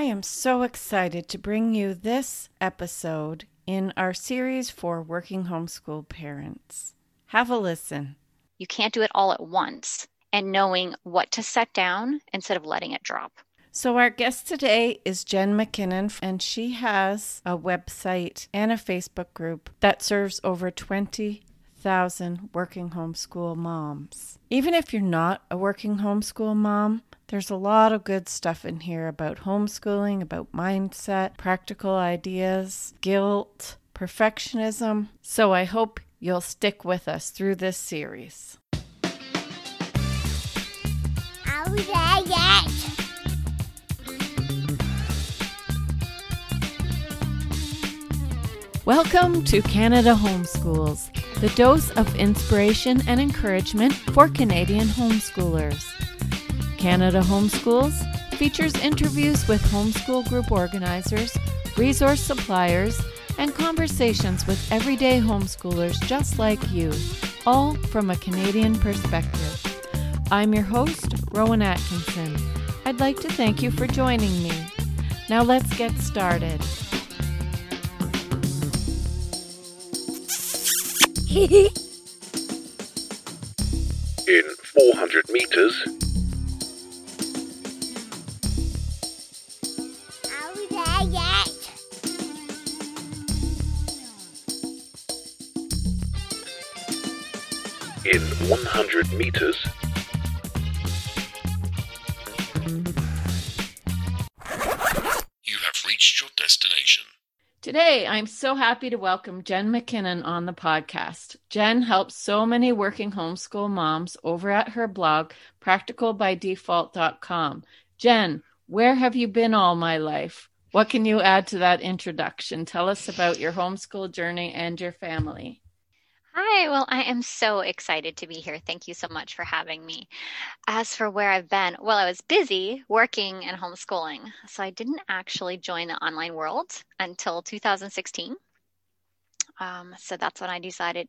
I am so excited to bring you this episode in our series for working homeschool parents. Have a listen. You can't do it all at once, and knowing what to set down instead of letting it drop. So, our guest today is Jen McKinnon, and she has a website and a Facebook group that serves over 20,000 working homeschool moms. Even if you're not a working homeschool mom, there's a lot of good stuff in here about homeschooling, about mindset, practical ideas, guilt, perfectionism. So I hope you'll stick with us through this series. Are we there? Welcome to Canada Homeschools, the dose of inspiration and encouragement for Canadian homeschoolers. Canada Homeschools features interviews with homeschool group organizers, resource suppliers, and conversations with everyday homeschoolers just like you, all from a Canadian perspective. I'm your host, Rowan Atkinson. I'd like to thank you for joining me. Now let's get started. In 400 meters, Are we there yet? in 100 meters, you have reached your destination. Today, I'm so happy to welcome Jen McKinnon on the podcast. Jen helps so many working homeschool moms over at her blog, practicalbydefault.com. Jen, where have you been all my life? What can you add to that introduction? Tell us about your homeschool journey and your family. Hi, well, I am so excited to be here. Thank you so much for having me. As for where I've been, well, I was busy working and homeschooling, so I didn't actually join the online world until 2016. Um, so that's when I decided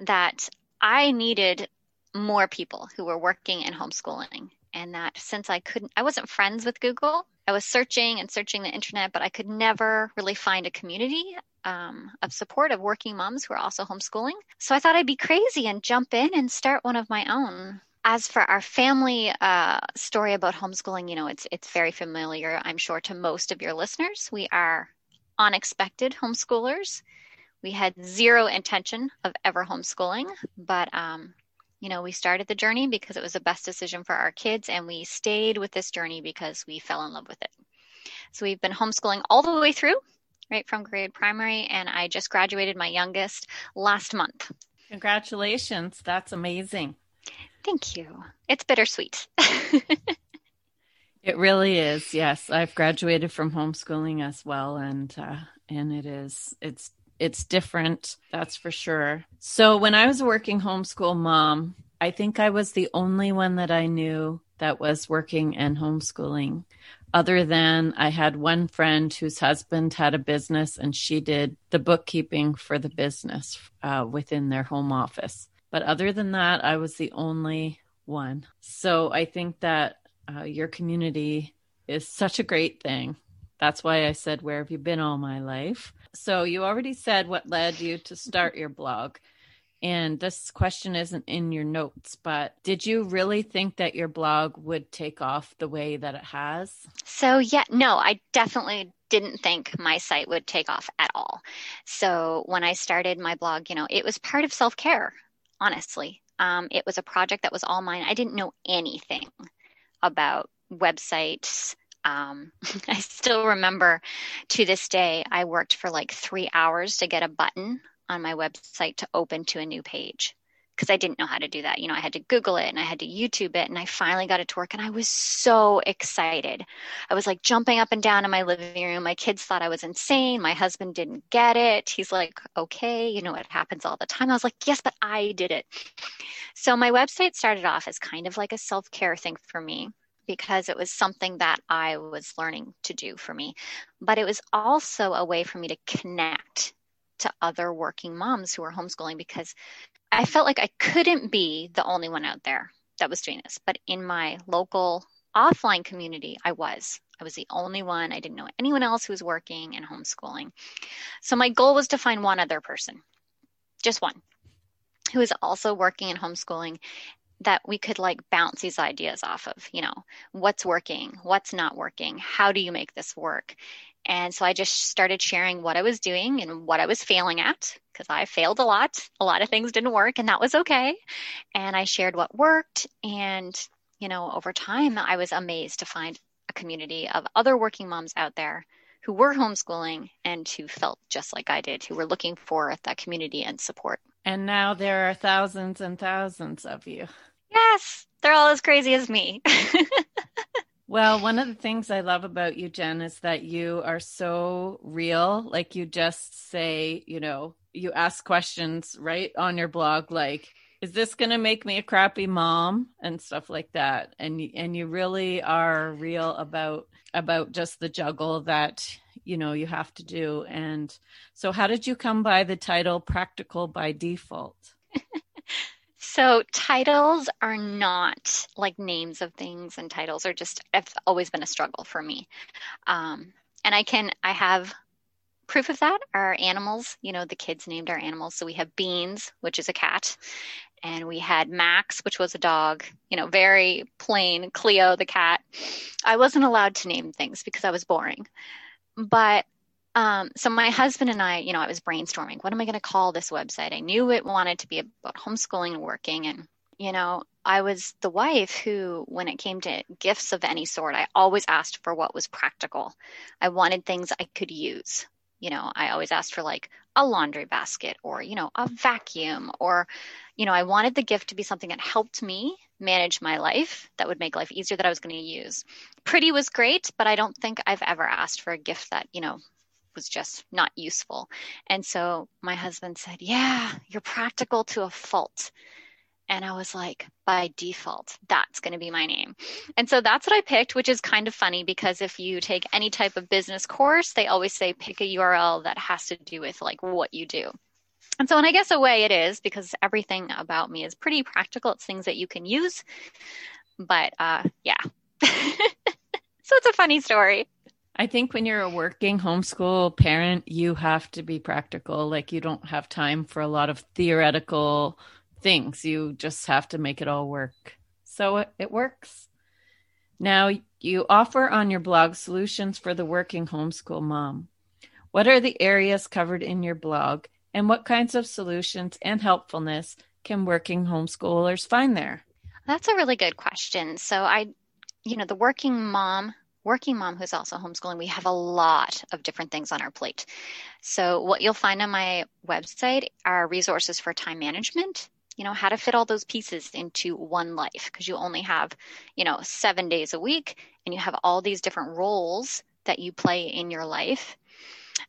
that I needed more people who were working and homeschooling. And that since I couldn't, I wasn't friends with Google, I was searching and searching the internet, but I could never really find a community um, of support of working moms who are also homeschooling. So I thought I'd be crazy and jump in and start one of my own. As for our family uh, story about homeschooling, you know, it's it's very familiar, I'm sure, to most of your listeners. We are unexpected homeschoolers. We had zero intention of ever homeschooling, but um, you know, we started the journey because it was the best decision for our kids, and we stayed with this journey because we fell in love with it. So we've been homeschooling all the way through, right from grade primary, and I just graduated my youngest last month. Congratulations. That's amazing. Thank you. It's bittersweet. It really is. Yes, I've graduated from homeschooling as well, and uh, and it is it's it's different. That's for sure. So when I was a working homeschool mom, I think I was the only one that I knew that was working and homeschooling. Other than I had one friend whose husband had a business, and she did the bookkeeping for the business uh, within their home office. But other than that, I was the only one. So I think that uh, your community is such a great thing. That's why I said, Where have you been all my life? So you already said what led you to start your blog. And this question isn't in your notes, but did you really think that your blog would take off the way that it has? So, yeah, no, I definitely didn't think my site would take off at all. So, when I started my blog, you know, it was part of self care, honestly. Um, it was a project that was all mine. I didn't know anything about websites. Um, I still remember to this day, I worked for like three hours to get a button on my website to open to a new page because I didn't know how to do that. You know, I had to Google it and I had to YouTube it, and I finally got it to work, and I was so excited. I was like jumping up and down in my living room. My kids thought I was insane. My husband didn't get it. He's like, okay, you know, it happens all the time. I was like, yes, but I did it. So my website started off as kind of like a self care thing for me because it was something that I was learning to do for me. But it was also a way for me to connect to other working moms who are homeschooling because I felt like I couldn't be the only one out there that was doing this. But in my local offline community, I was. I was the only one. I didn't know anyone else who was working and homeschooling. So my goal was to find one other person, just one, who is also working and homeschooling that we could like bounce these ideas off of, you know, what's working, what's not working, how do you make this work? And so I just started sharing what I was doing and what I was failing at because I failed a lot. A lot of things didn't work and that was okay. And I shared what worked. And, you know, over time, I was amazed to find a community of other working moms out there who were homeschooling and who felt just like I did, who were looking for that community and support. And now there are thousands and thousands of you. Yes, they're all as crazy as me. Well, one of the things I love about you, Jen, is that you are so real. Like you just say, you know, you ask questions right on your blog, like, is this going to make me a crappy mom and stuff like that. And and you really are real about about just the juggle that you know you have to do. And so, how did you come by the title "Practical by Default"? So titles are not like names of things, and titles are just have always been a struggle for me. Um, and I can I have proof of that. Our animals, you know, the kids named our animals. So we have Beans, which is a cat, and we had Max, which was a dog. You know, very plain. Cleo, the cat. I wasn't allowed to name things because I was boring, but um, so my husband and I, you know, I was brainstorming, what am I going to call this website? I knew it wanted to be about homeschooling and working. And, you know, I was the wife who, when it came to gifts of any sort, I always asked for what was practical. I wanted things I could use. You know, I always asked for like a laundry basket or, you know, a vacuum or, you know, I wanted the gift to be something that helped me manage my life that would make life easier that I was going to use. Pretty was great, but I don't think I've ever asked for a gift that, you know, was just not useful. And so my husband said, Yeah, you're practical to a fault. And I was like, by default, that's going to be my name. And so that's what I picked, which is kind of funny because if you take any type of business course, they always say pick a URL that has to do with like what you do. And so, in I guess a way it is because everything about me is pretty practical. It's things that you can use. But uh, yeah. so it's a funny story. I think when you're a working homeschool parent, you have to be practical. Like you don't have time for a lot of theoretical things. You just have to make it all work. So it, works. Now, you offer on your blog solutions for the working homeschool mom. What are the areas covered in your blog, and what kinds of solutions and helpfulness can working homeschoolers find there? That's a really good question. So, I, you know, the working mom working mom who's also homeschooling, we have a lot of different things on our plate. So, what you'll find on my website are resources for time management, you know, how to fit all those pieces into one life because you only have, you know, seven days a week and you have all these different roles that you play in your life.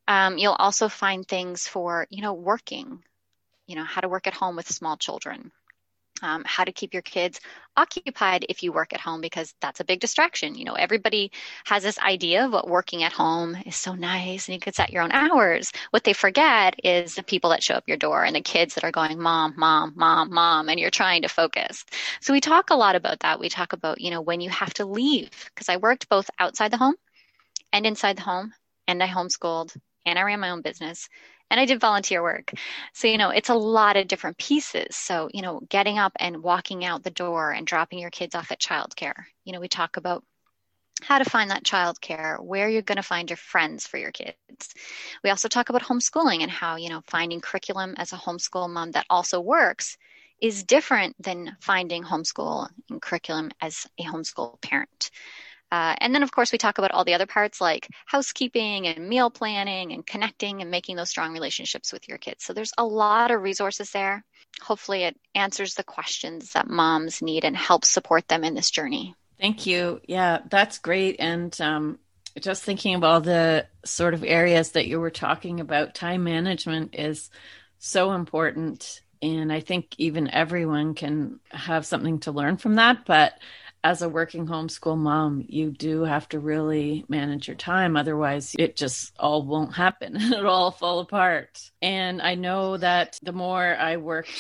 Um, you'll also find things for, you know, working, you know, how to work at home with small children, um, how to keep your kids occupied if you work at home because that's a big distraction. You know, everybody has this idea of what working at home is so nice and you can set your own hours. What they forget is the people that show up your door and the kids that are going, mom, mom, mom, mom, and you're trying to focus. So we talk a lot about that. We talk about, you know, when you have to leave because I worked both outside the home and inside the home and I homeschooled and I ran my own business and I did volunteer work. So, you know, it's a lot of different pieces. So, you know, getting up and walking out the door and dropping your kids off at childcare. You know, we talk about how to find that childcare, where you're going to find your friends for your kids. We also talk about homeschooling and how, you know, finding curriculum as a homeschool mom that also works is different than finding homeschool and curriculum as a homeschool parent. Uh, and then, of course, we talk about all the other parts like housekeeping and meal planning and connecting and making those strong relationships with your kids. So there's a lot of resources there. Hopefully, it answers the questions that moms need and helps support them in this journey. Thank you. Yeah, that's great. And um, just thinking of all the sort of areas that you were talking about, time management is so important. And I think even everyone can have something to learn from that. But as a working homeschool mom, you do have to really manage your time. Otherwise, it just all won't happen. It'll all fall apart. And I know that the more I worked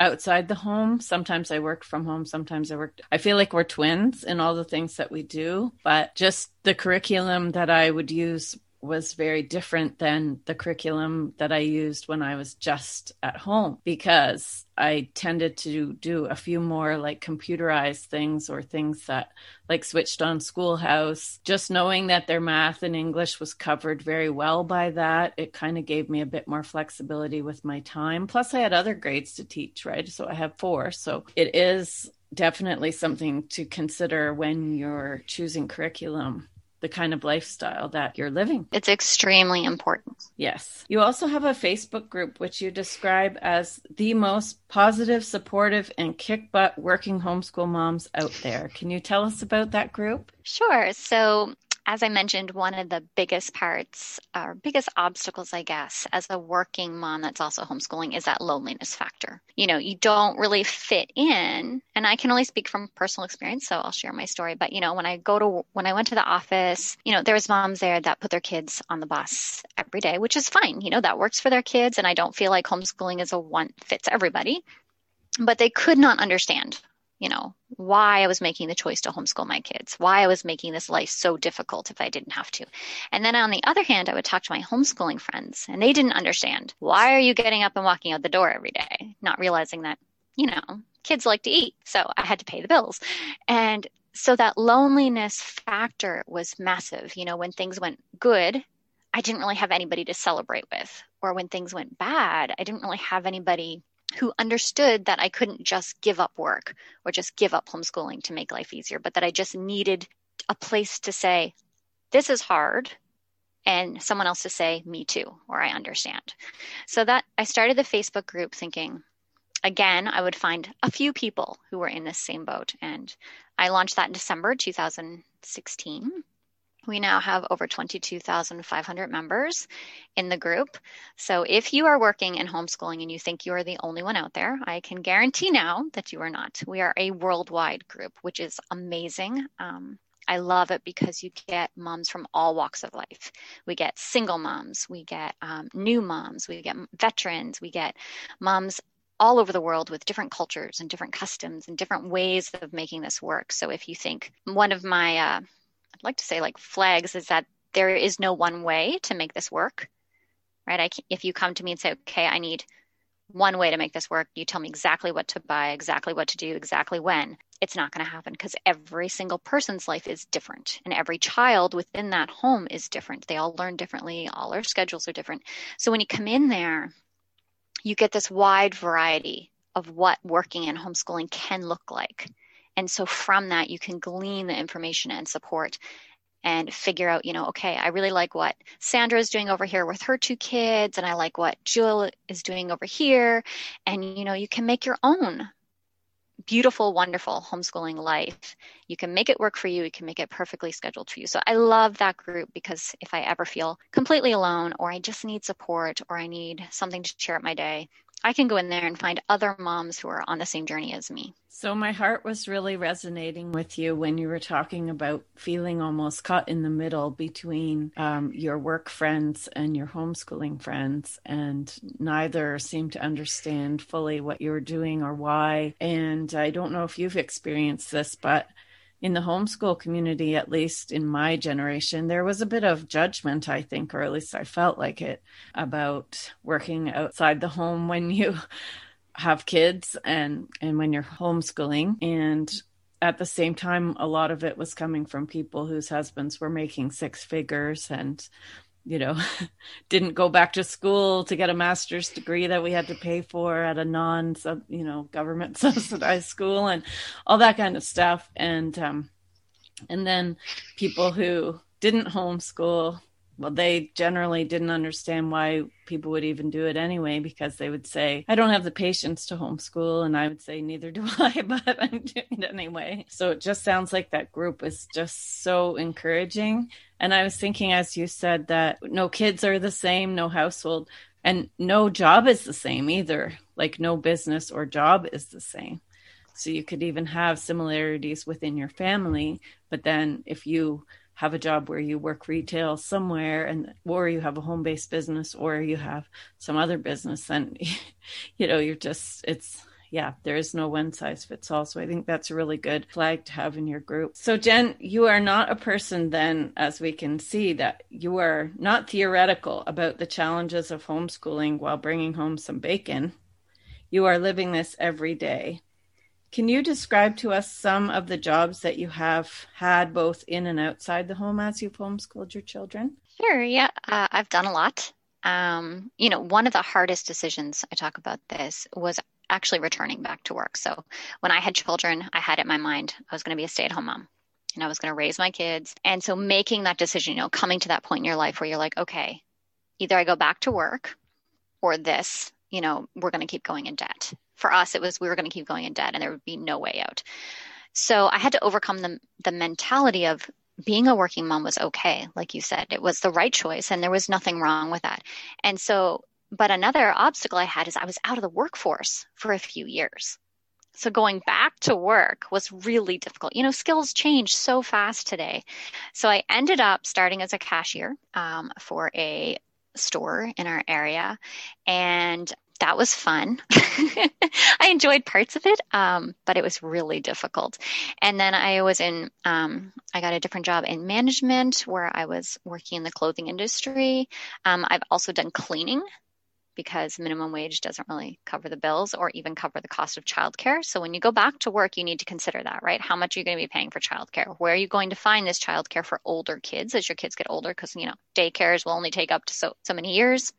outside the home. Sometimes I worked from home, sometimes I worked. I feel like we're twins in all the things that we do, but just the curriculum that I would use was very different than the curriculum that I used when I was just at home because I tended to do a few more like computerized things or things that like switched on schoolhouse. Just knowing that their math and English was covered very well by that, it kind of gave me a bit more flexibility with my time. Plus, I had other grades to teach, right? So I have four. So it is definitely something to consider when you're choosing curriculum the kind of lifestyle that you're living. It's extremely important. Yes. You also have a Facebook group which you describe as the most positive, supportive, and kick butt working homeschool moms out there. Can you tell us about that group? Sure. So as I mentioned, one of the biggest parts or biggest obstacles, I guess, as a working mom that's also homeschooling is that loneliness factor. You know, you don't really fit in. And I can only speak from personal experience, so I'll share my story. But, you know, when I go to, when I went to the office, you know, there's moms there that put their kids on the bus every day, which is fine. You know, that works for their kids. And I don't feel like homeschooling is a one fits everybody. But they could not understand you know, why I was making the choice to homeschool my kids, why I was making this life so difficult if I didn't have to. And then on the other hand, I would talk to my homeschooling friends and they didn't understand why are you getting up and walking out the door every day, not realizing that, you know, kids like to eat. So I had to pay the bills. And so that loneliness factor was massive. You know, when things went good, I didn't really have anybody to celebrate with. Or when things went bad, I didn't really have anybody who understood that I couldn't just give up work or just give up homeschooling to make life easier, but that I just needed a place to say, this is hard, and someone else to say, me too, or I understand. So that I started the Facebook group thinking, again, I would find a few people who were in this same boat. And I launched that in December 2016. We now have over 22,500 members in the group. So if you are working in homeschooling and you think you are the only one out there, I can guarantee now that you are not. We are a worldwide group, which is amazing. Um, I love it because you get moms from all walks of life. We get single moms, we get um, new moms, we get veterans, we get moms all over the world with different cultures and different customs and different ways of making this work. So if you think one of my uh, I'd like to say like flags is that there is no one way to make this work, right? I if you come to me and say, okay, I need one way to make this work, you tell me exactly what to buy, exactly what to do, exactly when. It's not going to happen because every single person's life is different and every child within that home is different. They all learn differently, all our schedules are different. So when you come in there, you get this wide variety of what working in homeschooling can look like. And so from that, you can glean the information and support and figure out, you know, okay, I really like what Sandra is doing over here with her two kids, and I like what Jill is doing over here. And, you know, you can make your own beautiful, wonderful homeschooling life. You can make it work for you. You can make it perfectly scheduled for you. So I love that group because if I ever feel completely alone or I just need support or I need something to cheer up my day, I can go in there and find other moms who are on the same journey as me. So, my heart was really resonating with you when you were talking about feeling almost caught in the middle between um, your work friends and your homeschooling friends, and neither seemed to understand fully what you were doing or why. And I don't know if you've experienced this, but in the homeschool community, at least in my generation, there was a bit of judgment, I think, or at least I felt like it, about working outside the home when you have kids and and when you're homeschooling. And at the same time a lot of it was coming from people whose husbands were making six figures and you know, didn't go back to school to get a master's degree that we had to pay for at a non, you know, government subsidized school and all that kind of stuff. And, um, and then people who didn't homeschool, well, they generally didn't understand why people would even do it anyway, because they would say, I don't have the patience to homeschool. And I would say, neither do I, but I'm doing it anyway. So it just sounds like that group is just so encouraging. And I was thinking, as you said, that no kids are the same, no household, and no job is the same either. Like no business or job is the same. So you could even have similarities within your family, but then if you have a job where you work retail somewhere and or you have a home-based business or you have some other business then you know you're just it's yeah, there is no one size fits all. So I think that's a really good flag to have in your group. So, Jen, you are not a person then, as we can see, that you are not theoretical about the challenges of homeschooling while bringing home some bacon. You are living this every day. Can you describe to us some of the jobs that you have had both in and outside the home as you've homeschooled your children? Sure. Yeah. Uh, I've done a lot. Um, you know, one of the hardest decisions I talk about this was actually returning back to work. So when I had children, I had it in my mind I was going to be a stay at home mom and I was going to raise my kids. And so making that decision, you know, coming to that point in your life where you're like, okay, either I go back to work or this, you know, we're going to keep going in debt. For us, it was we were going to keep going in debt and there would be no way out. So I had to overcome the, the mentality of being a working mom was okay. Like you said, it was the right choice and there was nothing wrong with that. And so but another obstacle I had is I was out of the workforce for a few years. So going back to work was really difficult. You know, skills change so fast today. So I ended up starting as a cashier um, for a store in our area. And that was fun. I enjoyed parts of it, um, but it was really difficult. And then I was in, um, I got a different job in management where I was working in the clothing industry. Um, I've also done cleaning because minimum wage doesn't really cover the bills or even cover the cost of childcare. So when you go back to work, you need to consider that, right? How much are you going to be paying for childcare? Where are you going to find this childcare for older kids as your kids get older? Because, you know, daycares will only take up to so, so many years.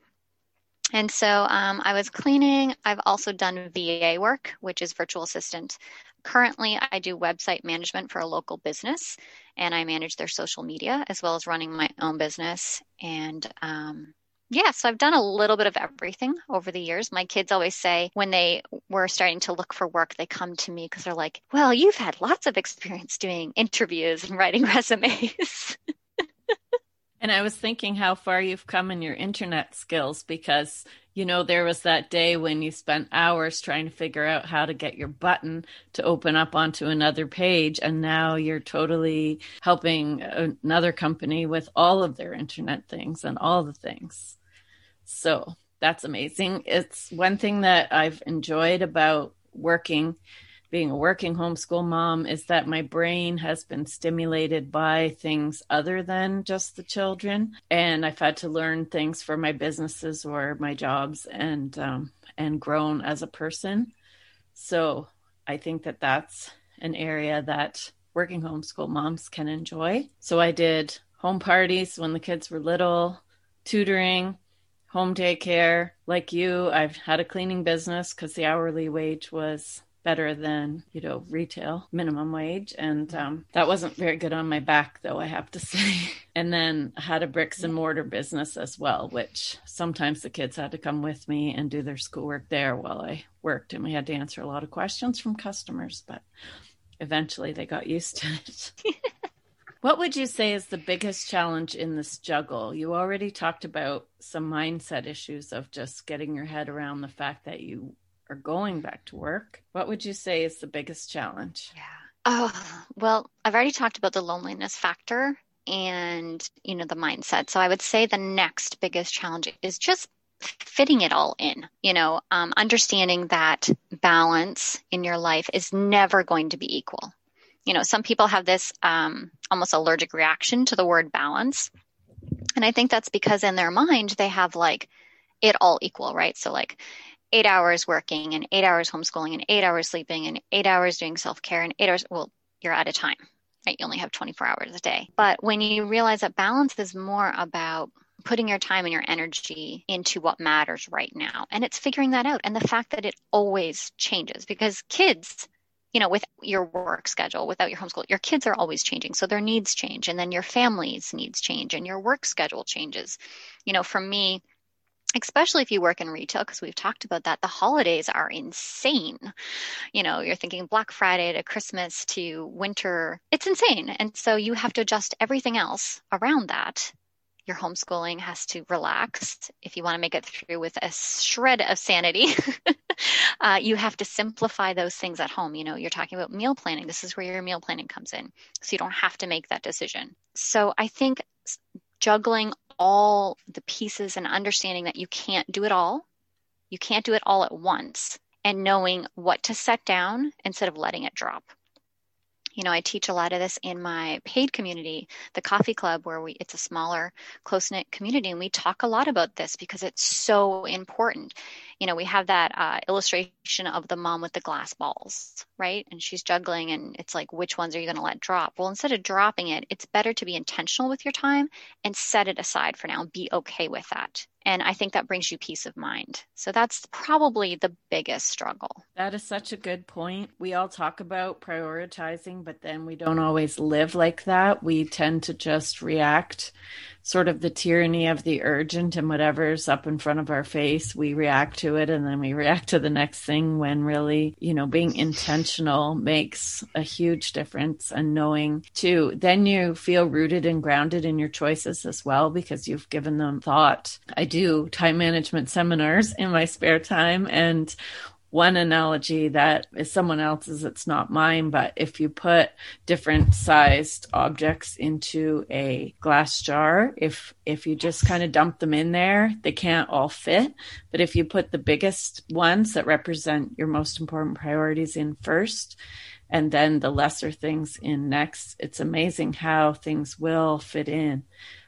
And so um, I was cleaning. I've also done VA work, which is virtual assistant. Currently, I do website management for a local business and I manage their social media as well as running my own business. And um, yeah, so I've done a little bit of everything over the years. My kids always say when they were starting to look for work, they come to me because they're like, well, you've had lots of experience doing interviews and writing resumes. And I was thinking how far you've come in your internet skills because, you know, there was that day when you spent hours trying to figure out how to get your button to open up onto another page. And now you're totally helping another company with all of their internet things and all the things. So that's amazing. It's one thing that I've enjoyed about working, being a working homeschool mom, is that my brain has been stimulated by things other than just the children. And I've had to learn things for my businesses or my jobs and, um, and grown as a person. So I think that that's an area that working homeschool moms can enjoy. So I did home parties when the kids were little, tutoring, home daycare. Like you, I've had a cleaning business because the hourly wage was better than you know retail minimum wage. And um, that wasn't very good on my back though i have to say. And then I had a bricks and mortar business as well which sometimes the kids had to come with me and do their schoolwork there while i worked. And we had to answer a lot of questions from customers but eventually they got used to it. What would you say is the biggest challenge in this juggle? You already talked about some mindset issues of just getting your head around the fact that you are going back to work. What would you say is the biggest challenge? Yeah. Oh, well, I've already talked about the loneliness factor and, you know, the mindset. So I would say the next biggest challenge is just fitting it all in, you know, um, understanding that balance in your life is never going to be equal you know, some people have this um, almost allergic reaction to the word balance. And I think that's because in their mind, they have like it all equal, right? So, like eight hours working and eight hours homeschooling and eight hours sleeping and eight hours doing self care and eight hours, well, you're out of time, right? You only have 24 hours a day. But when you realize that balance is more about putting your time and your energy into what matters right now. And it's figuring that out. And the fact that it always changes because kids, you know, with your work schedule, without your homeschool, your kids are always changing. So their needs change and then your family's needs change and your work schedule changes. You know, for me, especially if you work in retail, because we've talked about that, the holidays are insane. You know, you're thinking Black Friday to Christmas to winter, it's insane. And so you have to adjust everything else around that. Your homeschooling has to relax. If you want to make it through with a shred of sanity uh, you have to simplify those things at home. You know you're talking about meal planning. This is where your meal planning comes in. So you don't have to make that decision. So i think juggling all the pieces and understanding that you can't do it all. You can't do it all at once and knowing what to set down instead of letting it drop. You know i teach a lot of this in my paid community the coffee club where we it's a smaller close knit community and we talk a lot about this because it's so important you know we have that uh, illustration of the mom with the glass balls right and she's juggling and it's like which ones are you going to let drop well instead of dropping it it's better to be intentional with your time and set it aside for now and be okay with that and I think that brings you peace of mind. So that's probably the biggest struggle. That is such a good point. We all talk about prioritizing, but then we don't always live like that. We tend to just react sort of the tyranny of the urgent and whatever's up in front of our face, we react to it and then we react to the next thing when really, you know, being intentional makes a huge difference and knowing too, then you feel rooted and grounded in your choices as well because you've given them thought. I do time management seminars in my spare time and one analogy that is someone else's it's not mine but if you put different sized objects into a glass jar if if you just kind of dump them in there they can't all fit. But if you put the biggest ones that represent your most important priorities in first and then the lesser things in next it's amazing how things will fit in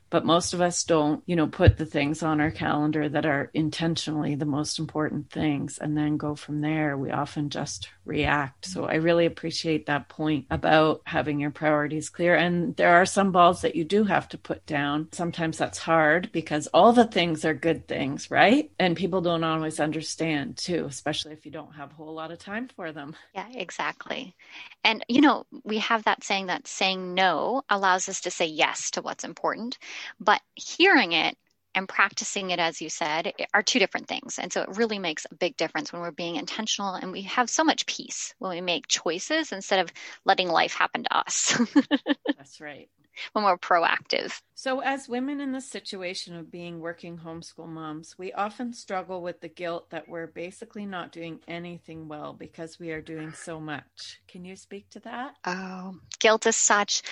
but most of us don't you know put the things on our calendar that are intentionally the most important things and then go from there. We often just react. So i really appreciate that point about having your priorities clear. And there are some balls that you do have to put down. Sometimes that's hard because all the things are good things right? And people don't always understand too especially if you don't have a whole lot of time for them. Yeah exactly. And you know we have that saying that saying no allows us to say yes to what's important but hearing it and practicing it, as you said, are two different things. And so it really makes a big difference when we're being intentional and we have so much peace when we make choices instead of letting life happen to us. That's right when we're proactive. So, as women in the situation of being working homeschool moms, we often struggle with the guilt that we're basically not doing anything well because we are doing so much. Can you speak to that? Oh, guilt is such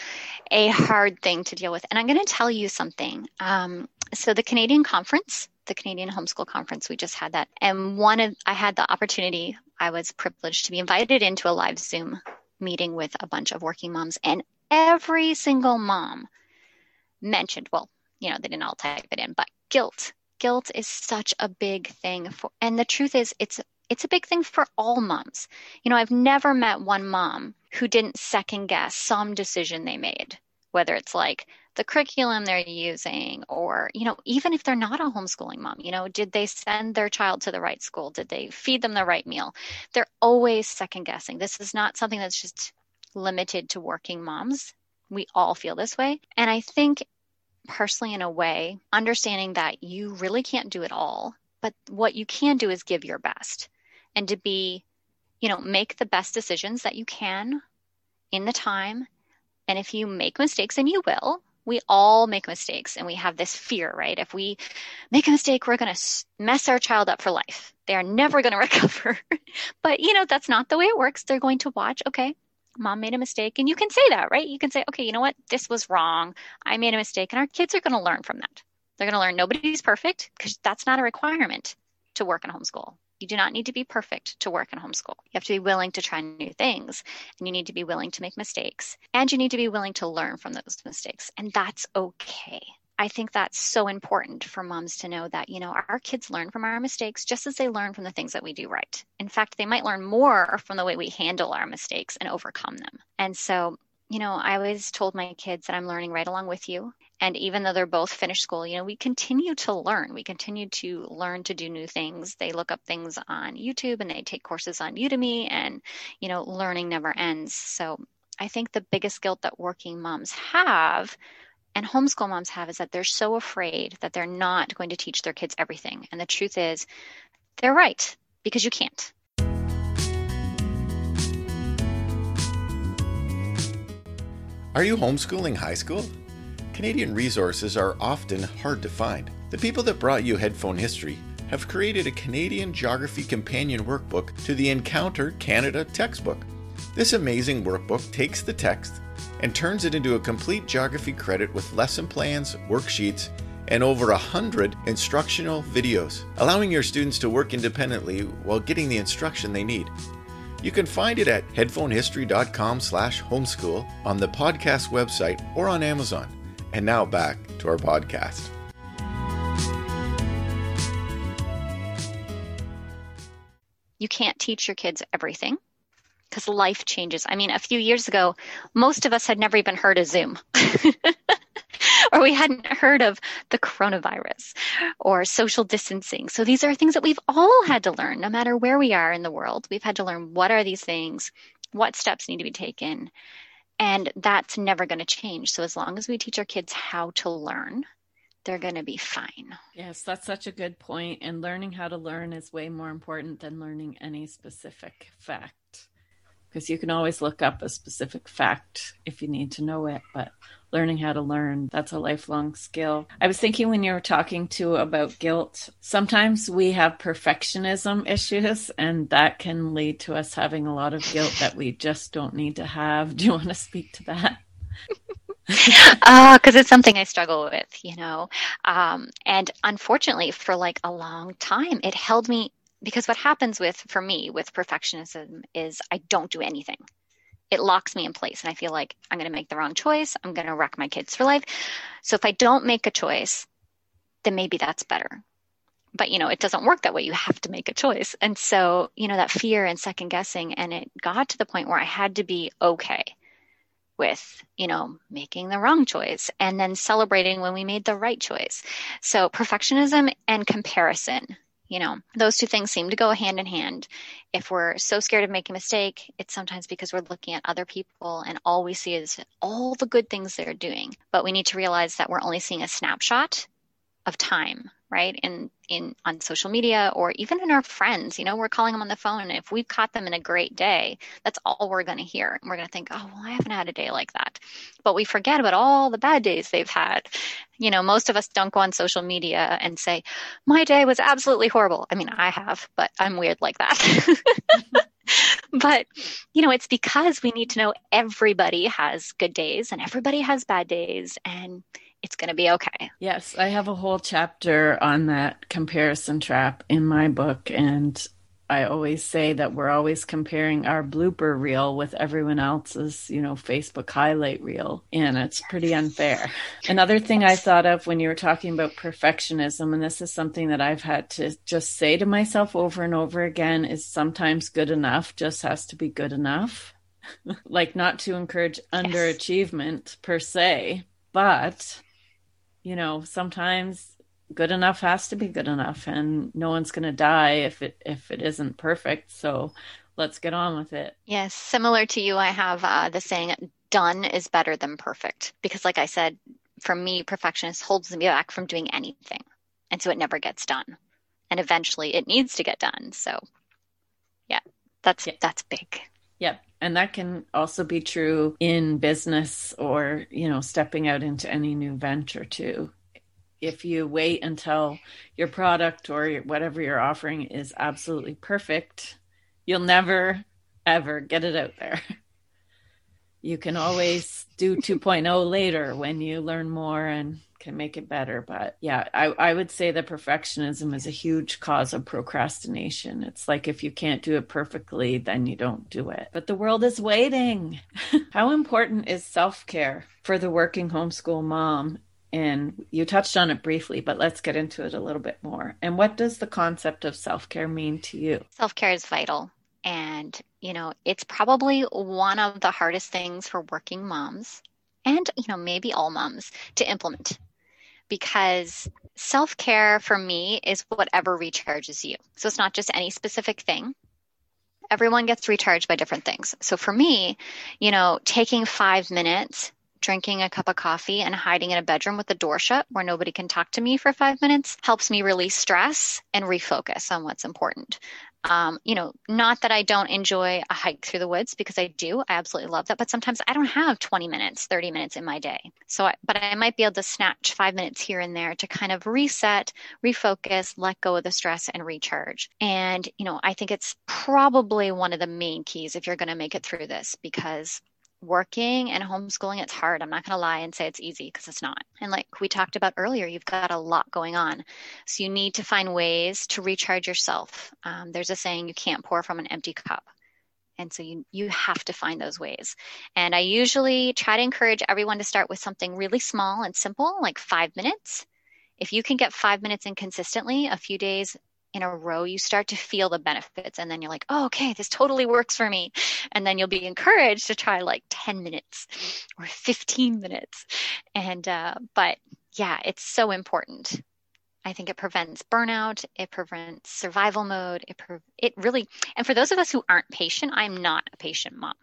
a hard thing to deal with. And I'm going to tell you something. Um, so, the Canadian conference, the Canadian Homeschool Conference, we just had that. And one of, I had the opportunity, I was privileged to be invited into a live Zoom meeting with a bunch of working moms. And every single mom mentioned, well, you know, they didn't all type it in, but guilt. Guilt is such a big thing for, and the truth is, it's it's a big thing for all moms. You know, I've never met one mom who didn't second guess some decision they made, whether it's like the curriculum they're using, or, you know, even if they're not a homeschooling mom, you know, did they send their child to the right school? Did they feed them the right meal? They're always second guessing. This is not something that's just limited to working moms. We all feel this way. And I think, personally, in a way, understanding that you really can't do it all, but what you can do is give your best and to be, you know, make the best decisions that you can in the time. And if you make mistakes, and you will, we all make mistakes and we have this fear, right? If we make a mistake, we're going to mess our child up for life. They are never going to recover. but, you know, that's not the way it works. They're going to watch, okay, mom made a mistake. And you can say that, right? You can say, okay, you know what? This was wrong. I made a mistake. And our kids are going to learn from that. They're going to learn nobody's perfect because that's not a requirement to work in homeschool. You do not need to be perfect to work in homeschool. You have to be willing to try new things and you need to be willing to make mistakes and you need to be willing to learn from those mistakes. And that's okay. I think that's so important for moms to know that, you know, our kids learn from our mistakes just as they learn from the things that we do right. In fact, they might learn more from the way we handle our mistakes and overcome them. And so, you know, I always told my kids that I'm learning right along with you. And even though they're both finished school, you know, we continue to learn. We continue to learn to do new things. They look up things on YouTube and they take courses on Udemy, and, you know, learning never ends. So I think the biggest guilt that working moms have and homeschool moms have is that they're so afraid that they're not going to teach their kids everything. And the truth is, they're right because you can't. Are you homeschooling high school? Canadian resources are often hard to find. The people that brought you Headphone History have created a Canadian Geography Companion Workbook to the Encounter Canada textbook. This amazing workbook takes the text and turns it into a complete geography credit with lesson plans, worksheets, and over a hundred instructional videos, allowing your students to work independently while getting the instruction they need. You can find it at headphonehistory.com slash homeschool on the podcast website or on Amazon. And now back to our podcast. You can't teach your kids everything because life changes. I mean, a few years ago, most of us had never even heard of Zoom. or we hadn't heard of the coronavirus or social distancing. So these are things that we've all had to learn, no matter where we are in the world. We've had to learn what are these things, what steps need to be taken. And that's never going to change. So as long as we teach our kids how to learn, they're going to be fine. Yes, that's such a good point. And learning how to learn is way more important than learning any specific fact. Because you can always look up a specific fact if you need to know it, but learning how to learn, that's a lifelong skill. I was thinking when you were talking to about guilt, sometimes we have perfectionism issues, and that can lead to us having a lot of guilt that we just don't need to have. Do you want to speak to that? because uh, it's something I struggle with, you know. Um, and unfortunately, for like a long time, it held me because what happens with, for me, with perfectionism is I don't do anything. It locks me in place, and I feel like I'm going to make the wrong choice. I'm going to wreck my kids for life. So if I don't make a choice, then maybe that's better. But you know, it doesn't work that way. You have to make a choice. And so, you know, that fear and second guessing, and it got to the point where I had to be okay with, you know, making the wrong choice and then celebrating when we made the right choice. So perfectionism and comparison, you know, those two things seem to go hand in hand. If we're so scared of making a mistake, it's sometimes because we're looking at other people and all we see is all the good things they're doing. But we need to realize that we're only seeing a snapshot of time right in in on social media or even in our friends you know we're calling them on the phone. And if we've caught them in a great day that's all we're going to hear. And we're going to think oh well i haven't had a day like that. But we forget about all the bad days they've had. You know most of us don't go on social media and say my day was absolutely horrible. I mean i have but i'm weird like that. But you know it's because we need to know everybody has good days and everybody has bad days. And it's going to be okay. Yes, I have a whole chapter on that comparison trap in my book. And I always say that we're always comparing our blooper reel with everyone else's, you know, Facebook highlight reel. And it's pretty unfair. Another thing I thought of when you were talking about perfectionism, and this is something that I've had to just say to myself over and over again, is sometimes good enough just has to be good enough. like, not to encourage underachievement yes. per se, but you know, sometimes good enough has to be good enough and no one's going to die if it if it isn't perfect. So let's get on with it. Yes, similar to you, I have uh, the saying done is better than perfect because like I said, for me perfectionist holds me back from doing anything. And so it never gets done. And eventually it needs to get done. So yeah, that's yeah. that's big. Yep. And that can also be true in business or, you know, stepping out into any new venture too. If you wait until your product or whatever you're offering is absolutely perfect, you'll never, ever get it out there. You can always do 2.0 later when you learn more and can make it better. But yeah, I, I would say that perfectionism is a huge cause of procrastination. It's like if you can't do it perfectly, then you don't do it. But the world is waiting. How important is self care for the working homeschool mom? And you touched on it briefly, but let's get into it a little bit more. And what does the concept of self care mean to you? Self care is vital. And, you know, it's probably one of the hardest things for working moms and, you know, maybe all moms to implement because self care for me is whatever recharges you. So it's not just any specific thing. Everyone gets recharged by different things. So for me, you know, taking five minutes, drinking a cup of coffee, and hiding in a bedroom with the door shut where nobody can talk to me for five minutes helps me release stress and refocus on what's important. Um, you know, not that I don't enjoy a hike through the woods because I do. I absolutely love that. But sometimes I don't have 20 minutes, 30 minutes in my day. So, I, but I might be able to snatch five minutes here and there to kind of reset, refocus, let go of the stress and recharge. And, you know, I think it's probably one of the main keys if you're going to make it through this because working and homeschooling, it's hard. I'm not going to lie and say it's easy because it's not. And like we talked about earlier, you've got a lot going on. So you need to find ways to recharge yourself. Um, there's a saying, you can't pour from an empty cup. And so you, you have to find those ways. And I usually try to encourage everyone to start with something really small and simple, like five minutes. If you can get five minutes in consistently, a few days in a row, you start to feel the benefits. And then you're like, oh, okay, this totally works for me. And then you'll be encouraged to try like 10 minutes or 15 minutes. And, uh, but yeah, it's so important. I think it prevents burnout. It prevents survival mode. It, pre- it really, and for those of us who aren't patient, I'm not a patient mom.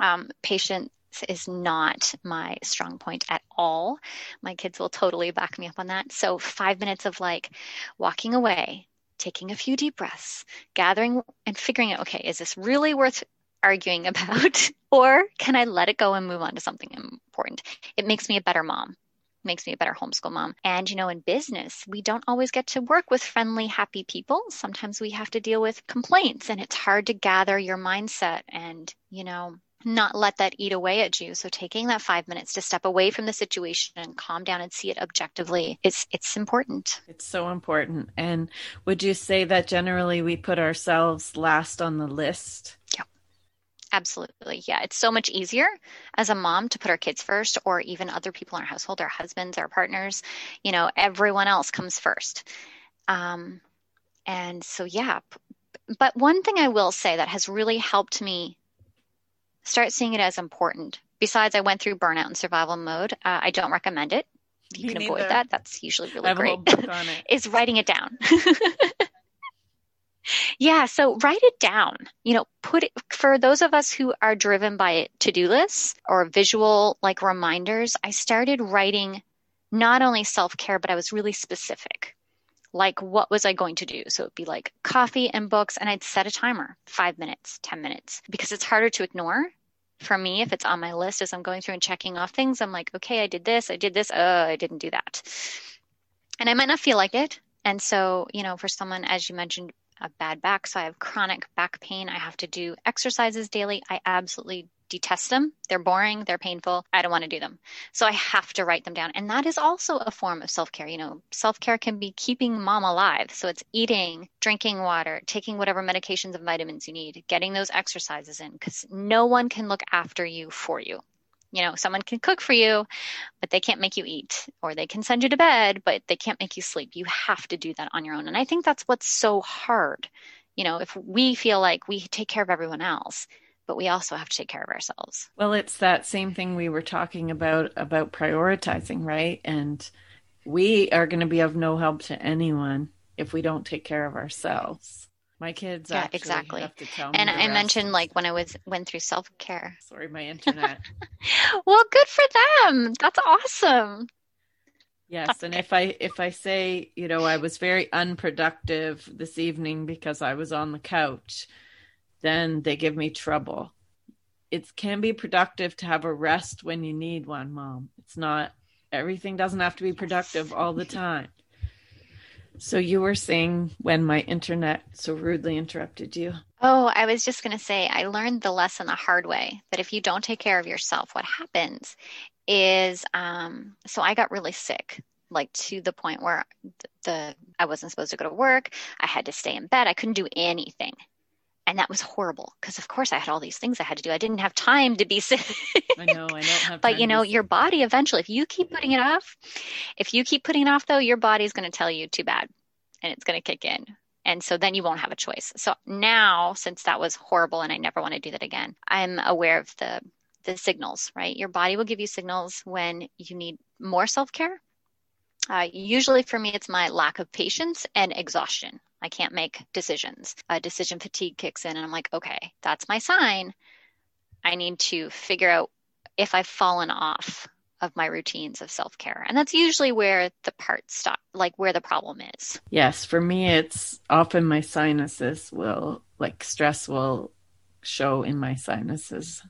Um, patience is not my strong point at all. My kids will totally back me up on that. So, five minutes of like walking away, taking a few deep breaths, gathering and figuring out, okay, is this really worth arguing about? or can I let it go and move on to something important? It makes me a better mom makes me a better homeschool mom. And, you know, in business, we don't always get to work with friendly, happy people. Sometimes we have to deal with complaints, and it's hard to gather your mindset and, you know, not let that eat away at you. So taking that five minutes to step away from the situation and calm down and see it objectively, it's it's important. It's so important. And would you say that generally we put ourselves last on the list? Yeah. Absolutely. Yeah. It's so much easier as a mom to put our kids first or even other people in our household, our husbands, our partners. You know, everyone else comes first. Um, and so, yeah. But one thing I will say that has really helped me start seeing it as important, besides I went through burnout and survival mode, uh, I don't recommend it. You, you can avoid that. That's usually really great. is writing it down. Yeah, so write it down. You know, put it for those of us who are driven by to-do lists or visual like reminders, I started writing not only self-care, but I was really specific. Like what was I going to do? So it'd be like coffee and books and I'd set a timer, 5 minutes, 10 minutes because it's harder to ignore. For me, if it's on my list as I'm going through and checking off things, I'm like, okay, I did this, I did this, oh, I didn't do that. And I might not feel like it. And so, you know, for someone, as you mentioned, a bad back, so I have chronic back pain. I have to do exercises daily. I absolutely detest them. They're boring, they're painful. I don't want to do them. So I have to write them down. And that is also a form of self care. You know, self care can be keeping mom alive. So it's eating, drinking water, taking whatever medications and vitamins you need, getting those exercises in, because no one can look after you for you you know someone can cook for you but they can't make you eat or they can send you to bed but they can't make you sleep you have to do that on your own and i think that's what's so hard you know if we feel like we take care of everyone else but we also have to take care of ourselves well it's that same thing we were talking about about prioritizing right and we are going to be of no help to anyone if we don't take care of ourselves my kids, yeah, exactly. and I mentioned like when I was went through self care. Sorry, my internet. well, good for them. That's awesome. Yes, and if I if I say you know I was very unproductive this evening because I was on the couch, then they give me trouble. It can be productive to have a rest when you need one, mom. It's not everything doesn't have to be productive all the time. So you were saying when my internet so rudely interrupted you. Oh, I was just going to say I learned the lesson the hard way that if you don't take care of yourself, what happens is um, so I got really sick like to the point where the, I wasn't supposed to go to work. I had to stay in bed. I couldn't do anything. And that was horrible because of course I had all these things I had to do. I didn't have time to be sick. I know, I don't have But you know, your body eventually if you keep putting it off, if you keep putting it off though, your body's going to tell you too bad and it's going to kick in. And so then you won't have a choice. So now, since that was horrible and I never want to do that again, I'm aware of the the signals, right? Your body will give you signals when you need more self care. Uh, usually for me, it's my lack of patience and exhaustion. I can't make decisions. Uh, decision fatigue kicks in, and I'm like, okay, that's my sign. I need to figure out if I've fallen off of my routines of self care. And that's usually where the part stop, like where the problem is. Yes. For me, it's often my sinuses will, like stress will show in my sinuses.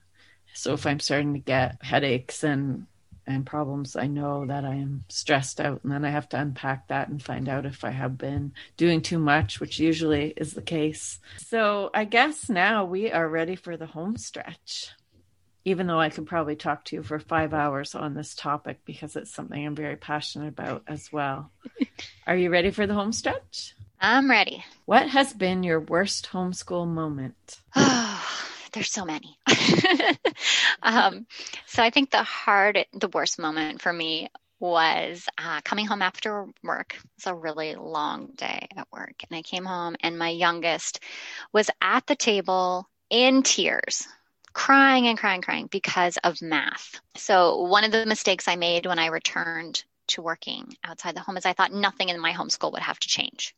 So if I'm starting to get headaches and and problems, I know that I am stressed out, and then I have to unpack that and find out if I have been doing too much, which usually is the case. So I guess now we are ready for the home stretch. even though I could probably talk to you for five hours on this topic because it's something I'm very passionate about as well. Are you ready for the home stretch? I'm ready. What has been your worst homeschool moment? There's so many. um, so I think the hard, the worst moment for me was uh, coming home after work. It was a really long day at work. And I came home, and my youngest was at the table in tears, crying and crying, crying because of math. So, one of the mistakes I made when I returned to working outside the home is I thought nothing in my homeschool would have to change.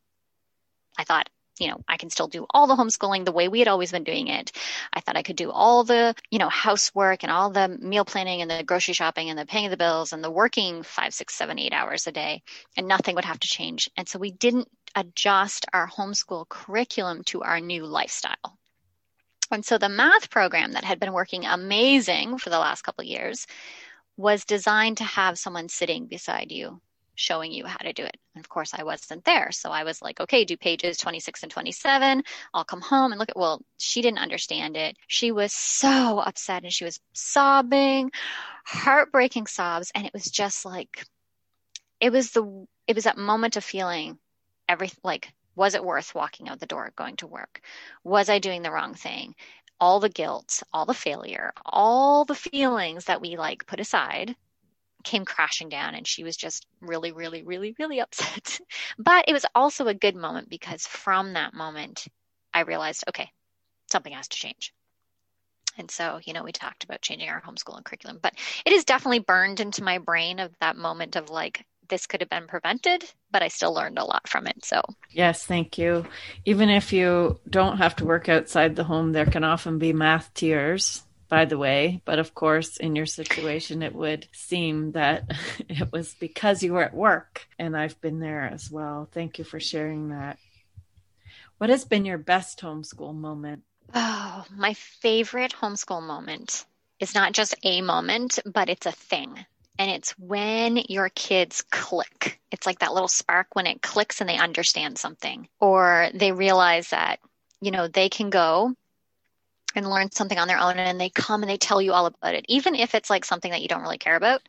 I thought you know, I can still do all the homeschooling the way we had always been doing it. I thought I could do all the, you know, housework and all the meal planning and the grocery shopping and the paying of the bills and the working five, six, seven, eight hours a day, and nothing would have to change. And so we didn't adjust our homeschool curriculum to our new lifestyle. And so the math program that had been working amazing for the last couple years was designed to have someone sitting beside you showing you how to do it. And of course, I wasn't there. So I was like, okay, do pages 26 and 27. I'll come home and look at, well, she didn't understand it. She was so upset and she was sobbing, heartbreaking sobs. And it was just like, it was the, it was that moment of feeling every, like, was it worth walking out the door, going to work? Was I doing the wrong thing? All the guilt, all the failure, all the feelings that we like put aside came crashing down and she was just really really really really upset. But it was also a good moment because from that moment i realized okay something has to change. And so you know we talked about changing our homeschooling curriculum but it is definitely burned into my brain of that moment of like this could have been prevented but i still learned a lot from it. So yes thank you. Even if you don't have to work outside the home there can often be math tears by the way. But of course, in your situation, it would seem that it was because you were at work. And I've been there as well. Thank you for sharing that. What has been your best homeschool moment? Oh, my favorite homeschool moment is not just a moment, but it's a thing. And it's when your kids click. It's like that little spark when it clicks and they understand something, or they realize that, you know, they can go and learn something on their own and they come and they tell you all about it even if it's like something that you don't really care about.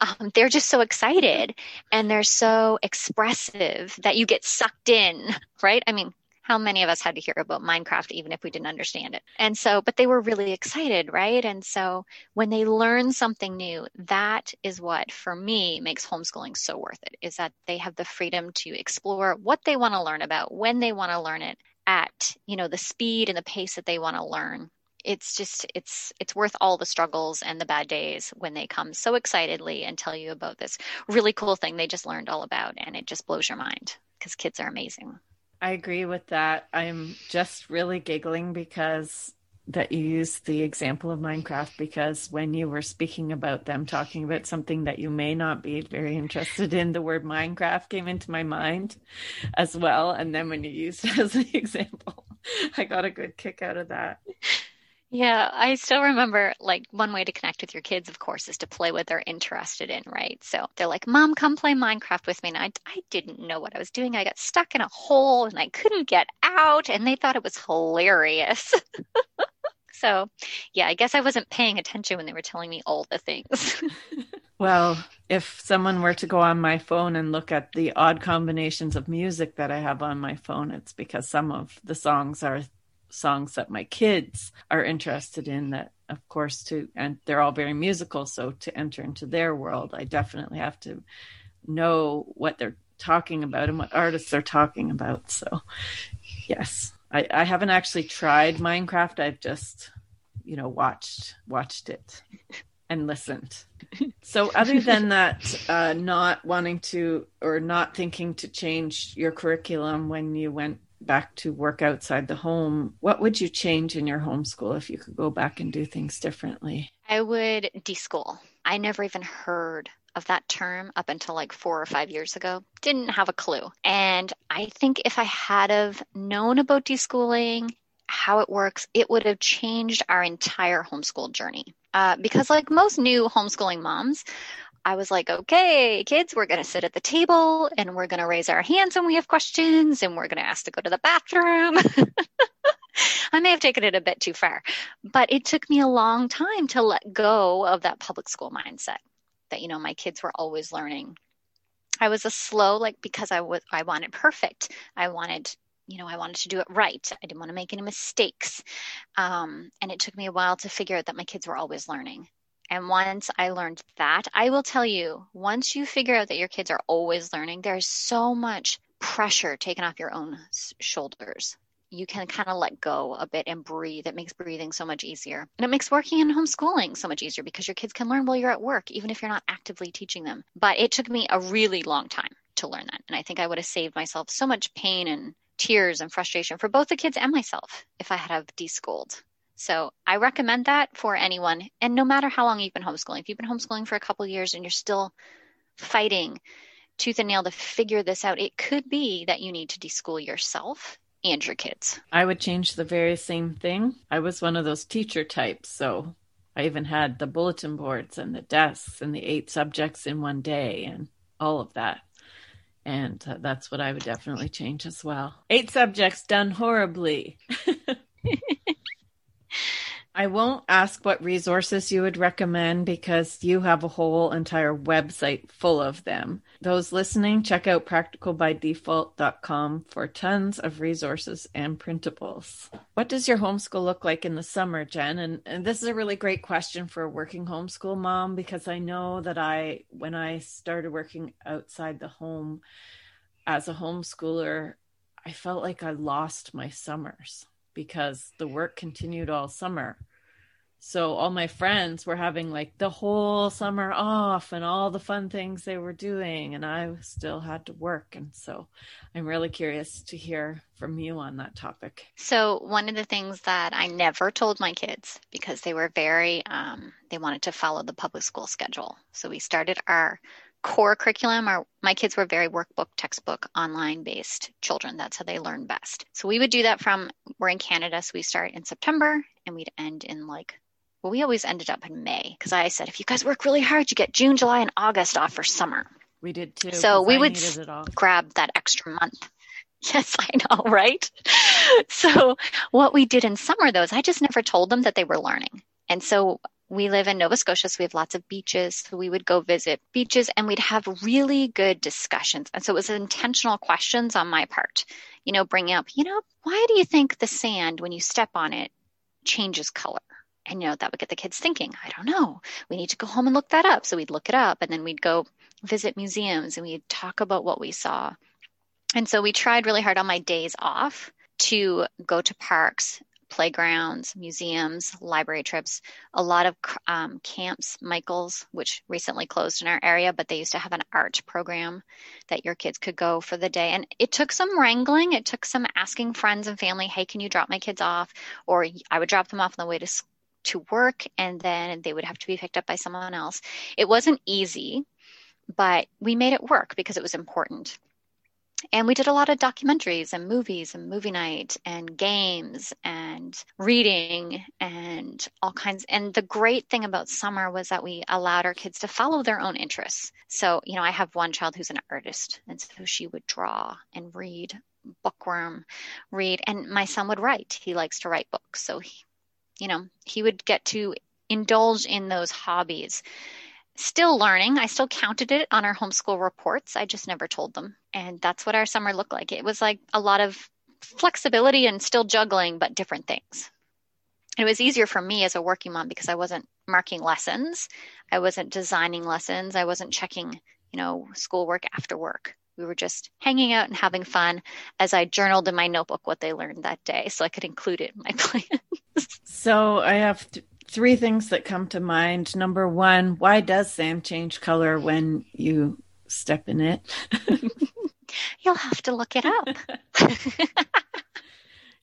Um, they're just so excited and they're so expressive that you get sucked in right? I mean how many of us had to hear about minecraft even if we didn't understand it? And so but they were really excited right? And so when they learn something new that is what for me makes homeschooling so worth it is that they have the freedom to explore what they want to learn about when they want to learn it at you know the speed and the pace that they want to learn. It's just it's it's worth all the struggles and the bad days when they come so excitedly and tell you about this really cool thing they just learned all about and it just blows your mind because kids are amazing. I agree with that. I'm just really giggling because that you use the example of Minecraft because when you were speaking about them talking about something that you may not be very interested in, the word Minecraft came into my mind as well. And then when you used it as an example, I got a good kick out of that. Yeah, I still remember like one way to connect with your kids, of course, is to play what they're interested in, right? So they're like, Mom, come play Minecraft with me. And I, I didn't know what I was doing. I got stuck in a hole and I couldn't get out, and they thought it was hilarious. So, yeah, I guess I wasn't paying attention when they were telling me all the things. well, if someone were to go on my phone and look at the odd combinations of music that I have on my phone, it's because some of the songs are songs that my kids are interested in that of course to and they're all very musical so to enter into their world i definitely have to know what they're talking about and what artists they're talking about so yes I, I haven't actually tried Minecraft. I've just, you know, watched watched it and listened. So, other than that, uh, not wanting to or not thinking to change your curriculum when you went back to work outside the home, what would you change in your homeschool if you could go back and do things differently? I would deschool. I never even heard of that term up until like four or five years ago. Didn't have a clue. And I think if I had have known about deschooling, how it works, it would have changed our entire homeschool journey. Uh, because like most new homeschooling moms, I was like, okay, kids, we're going to sit at the table and we're going to raise our hands when we have questions and we're going to ask to go to the bathroom. I may have taken it a bit too far, but it took me a long time to let go of that public school mindset that, you know, my kids were always learning. I was a slow, like, because I was, I wanted perfect. I wanted, you know, I wanted to do it right. I didn't want to make any mistakes. Um, and it took me a while to figure out that my kids were always learning. And once I learned that, I will tell you, once you figure out that your kids are always learning, there's so much pressure taken off your own shoulders you can kind of let go a bit and breathe. It makes breathing so much easier. And it makes working and homeschooling so much easier because your kids can learn while you're at work, even if you're not actively teaching them. But it took me a really long time to learn that. And I think I would have saved myself so much pain and tears and frustration for both the kids and myself if I had have deschooled. So I recommend that for anyone. And no matter how long you've been homeschooling, if you've been homeschooling for a couple years and you're still fighting tooth and nail to figure this out, it could be that you need to deschool yourself and your kids. I would change the very same thing. I was one of those teacher types, so I even had the bulletin boards and the desks and the eight subjects in one day and all of that. And uh, that's what I would definitely change as well. Eight subjects done horribly. I won't ask what resources you would recommend because you have a whole entire website full of them. Those listening, check out practicalbydefault.com for tons of resources and printables. What does your homeschool look like in the summer, Jen? And, and this is a really great question for a working homeschool mom because I know that I, when I started working outside the home as a homeschooler, I felt like I lost my summers because the work continued all summer. So all my friends were having like the whole summer off and all the fun things they were doing and I still had to work and so I'm really curious to hear from you on that topic. So one of the things that I never told my kids because they were very um, they wanted to follow the public school schedule. So we started our core curriculum our my kids were very workbook textbook online based children. That's how they learn best. So we would do that from we're in canada so we start in september and we'd end in like well we always ended up in may because i said if you guys work really hard you get june july and august off for summer. We did too so we I would grab that extra month. Yes i know right? So what we did in summer though is i just never told them that they were learning. And so we live in Nova Scotia, so we have lots of beaches. So we would go visit beaches and we'd have really good discussions. And so it was intentional questions on my part, you know, bringing up, you know, why do you think the sand, when you step on it, changes color? And, you know, that would get the kids thinking, I don't know. We need to go home and look that up. So we'd look it up and then we'd go visit museums and we'd talk about what we saw. And so we tried really hard on my days off to go to parks playgrounds, museums, library trips, a lot of um, camps, Michael's, which recently closed in our area, but they used to have an art program that your kids could go for the day. And it took some wrangling. It took some asking friends and family, hey, can you drop my kids off? Or I would drop them off on the way to to work and then they would have to be picked up by someone else. It wasn't easy, but we made it work because it was important and we did a lot of documentaries and movies and movie night and games and reading and all kinds. And the great thing about summer was that we allowed our kids to follow their own interests. So you know i have one child who's an artist and so she would draw and read bookworm read. And my son would write. He likes to write books. So he you know he would get to indulge in those hobbies still learning. I still counted it on our homeschool reports. I just never told them. And that's what our summer looked like. It was like a lot of flexibility and still juggling, but different things. It was easier for me as a working mom because I wasn't marking lessons. I wasn't designing lessons. I wasn't checking, you know, schoolwork after work. We were just hanging out and having fun as I journaled in my notebook what they learned that day so I could include it in my plans. so I have three things that come to mind. Number one, why does Sam change color when you step in it? You'll have to look it up.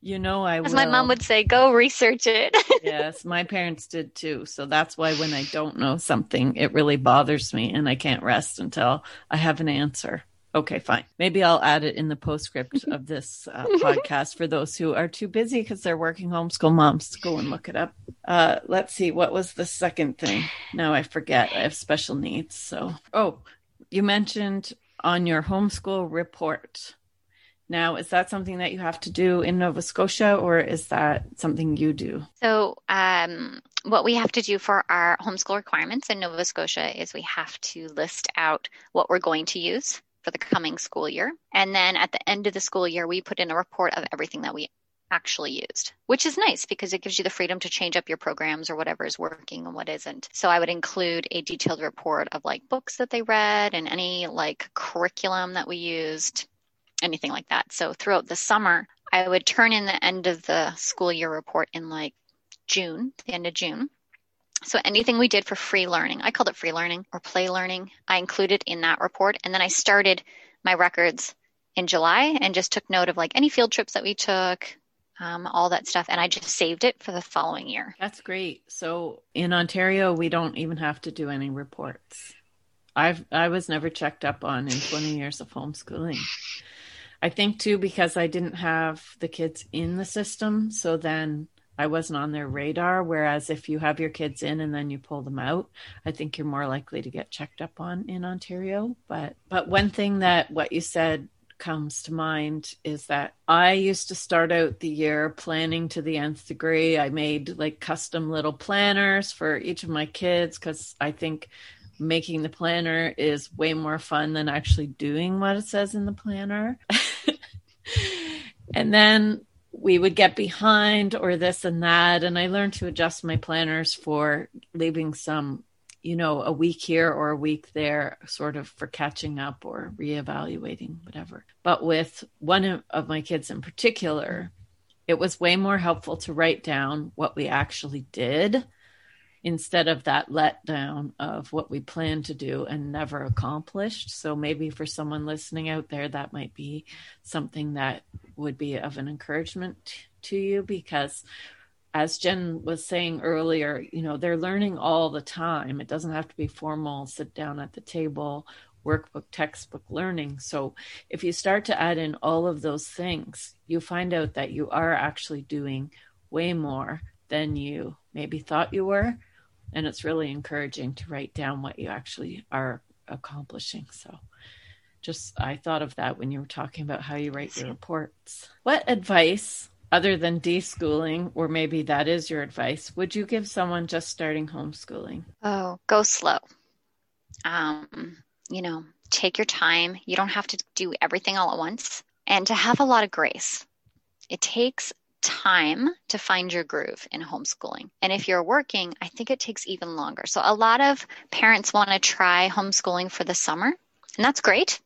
you know, I As will. my mom would say, go research it. yes, my parents did too. So that's why when I don't know something, it really bothers me and I can't rest until I have an answer. Okay, fine. Maybe I'll add it in the postscript of this uh, podcast for those who are too busy because they're working homeschool moms to go and look it up. Uh, let's see, what was the second thing? No, I forget. I have special needs. So, oh, you mentioned on your homeschool report Now, is that something that you have to do in Nova Scotia or is that something you do? So, um, what we have to do for our homeschool requirements in Nova Scotia is we have to list out what we're going to use for the coming school year. And then at the end of the school year, we put in a report of everything that we actually used, which is nice because it gives you the freedom to change up your programs or whatever is working and what isn't. So I would include a detailed report of like books that they read and any like curriculum that we used, anything like that. So throughout the summer, I would turn in the end of the school year report in like June, the end of June. So anything we did for free learning, I called it free learning or play learning, I included in that report. And then I started my records in July and just took note of like any field trips that we took, um, all that stuff. And I just saved it for the following year. That's great. So in Ontario, we don't even have to do any reports. I've I was never checked up on in 20 years of homeschooling. I think too because I didn't have the kids in the system, so then I wasn't on their radar. Whereas if you have your kids in and then you pull them out, I think you're more likely to get checked up on in Ontario. But but one thing that what you said comes to mind is that I used to start out the year planning to the nth degree. I made like custom little planners for each of my kids because I think making the planner is way more fun than actually doing what it says in the planner. and then we would get behind or this and that. And I learned to adjust my planners for leaving some you know, a week here or a week there, sort of for catching up or reevaluating, whatever. But with one of my kids in particular, it was way more helpful to write down what we actually did instead of that letdown of what we planned to do and never accomplished. So maybe for someone listening out there, that might be something that would be of an encouragement to you because as Jen was saying earlier, you know, they're learning all the time. It doesn't have to be formal, sit down at the table, workbook, textbook learning. So if you start to add in all of those things, you find out that you are actually doing way more than you maybe thought you were. And it's really encouraging to write down what you actually are accomplishing. So just I thought of that when you were talking about how you write your reports. What advice other than deschooling, or maybe that is your advice, would you give someone just starting homeschooling? Oh, go slow. Um, you know, take your time. You don't have to do everything all at once and to have a lot of grace. It takes time to find your groove in homeschooling. And if you're working, I think it takes even longer. So a lot of parents want to try homeschooling for the summer, and that's great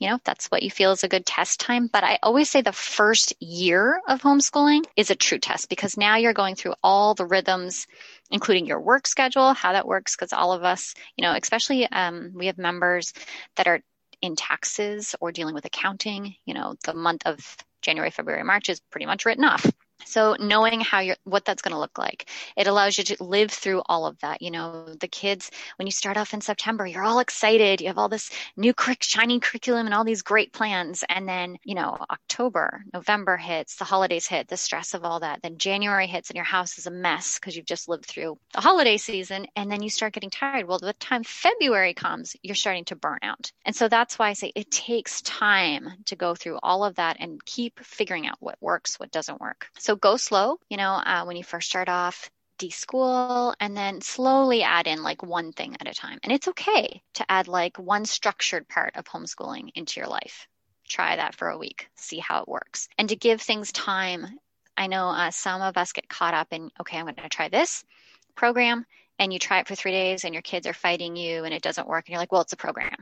you know, that's what you feel is a good test time. But I always say the first year of homeschooling is a true test because now you're going through all the rhythms, including your work schedule, how that works. Because all of us, you know, especially um, we have members that are in taxes or dealing with accounting. You know, the month of January, February, March is pretty much written off. So knowing how you're, what that's going to look like, it allows you to live through all of that. You know, the kids, when you start off in September, you're all excited. You have all this new shiny curriculum and all these great plans. And then, you know, October, November hits, the holidays hit, the stress of all that. Then January hits and your house is a mess because you've just lived through the holiday season. And then you start getting tired. Well, the time February comes, you're starting to burn out. And so that's why I say it takes time to go through all of that and keep figuring out what works, what doesn't work. So so go slow, you know, uh, when you first start off, deschool, and then slowly add in like one thing at a time. And it's okay to add like one structured part of homeschooling into your life. Try that for a week, see how it works. And to give things time. I know uh, some of us get caught up in, okay, I'm going to try this program, and you try it for three days, and your kids are fighting you, and it doesn't work, and you're like, well, it's a program.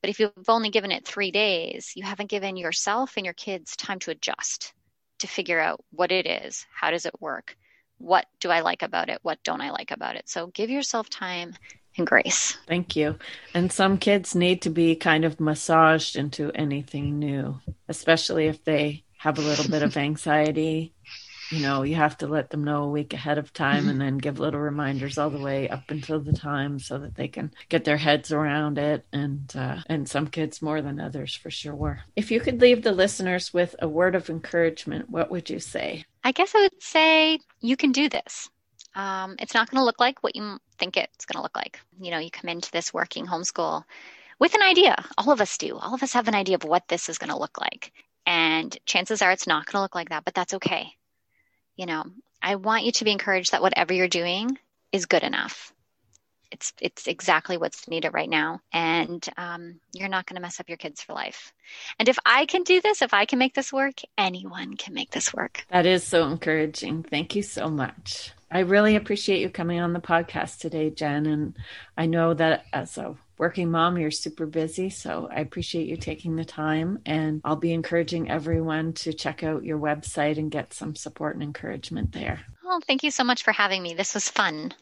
But if you've only given it three days, you haven't given yourself and your kids time to adjust to figure out what it is, how does it work, what do I like about it, what don't I like about it. So give yourself time and grace. Thank you. And some kids need to be kind of massaged into anything new, especially if they have a little bit of anxiety you know you have to let them know a week ahead of time and then give little reminders all the way up until the time so that they can get their heads around it and uh, and some kids more than others for sure if you could leave the listeners with a word of encouragement what would you say i guess i would say you can do this um, it's not going to look like what you think it's going to look like you know you come into this working homeschool with an idea. All of us do. All of us have an idea of what this is going to look like. And chances are it's not going to look like that, but that's okay. You know, I want you to be encouraged that whatever you're doing is good enough. It's it's exactly what's needed right now, and um, you're not going to mess up your kids for life. And if I can do this, if I can make this work, anyone can make this work. That is so encouraging. Thank you so much. I really appreciate you coming on the podcast today, Jen. And I know that as a working mom, you're super busy. So I appreciate you taking the time. And I'll be encouraging everyone to check out your website and get some support and encouragement there. Oh, thank you so much for having me. This was fun.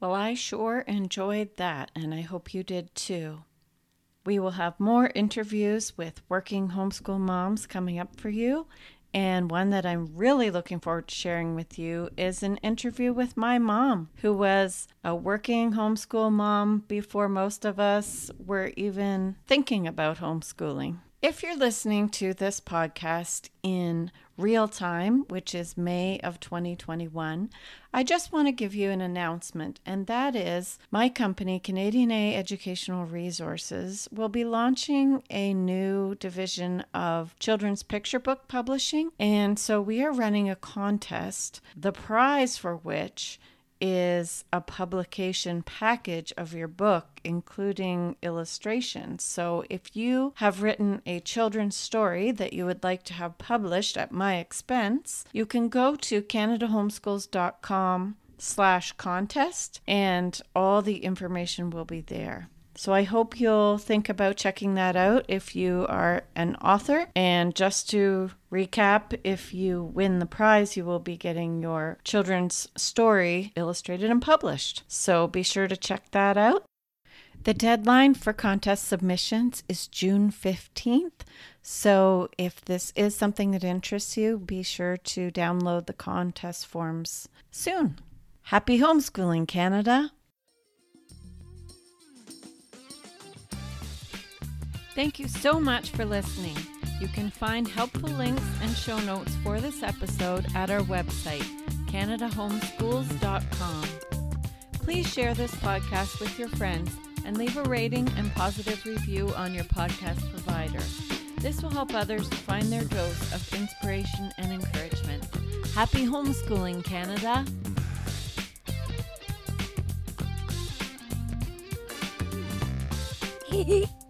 Well, I sure enjoyed that, and I hope you did too. We will have more interviews with working homeschool moms coming up for you. And one that I'm really looking forward to sharing with you is an interview with my mom, who was a working homeschool mom before most of us were even thinking about homeschooling. If you're listening to this podcast in real time, which is May of 2021, I just want to give you an announcement, and that is my company, Canadian A Educational Resources, will be launching a new division of children's picture book publishing. And so we are running a contest, the prize for which is a publication package of your book, including illustrations. So, if you have written a children's story that you would like to have published at my expense, you can go to canadahomeschools.com slash contest and all the information will be there. So I hope you'll think about checking that out if you are an author. And just to recap, if you win the prize, you will be getting your children's story illustrated and published. So be sure to check that out. The deadline for contest submissions is June 15th. So if this is something that interests you, be sure to download the contest forms soon. Happy homeschooling, Canada! Thank you so much for listening. You can find helpful links and show notes for this episode at our website, CanadaHomeschools.com. Please share this podcast with your friends and leave a rating and positive review on your podcast provider. This will help others find their dose of inspiration and encouragement. Happy homeschooling, Canada! Hehe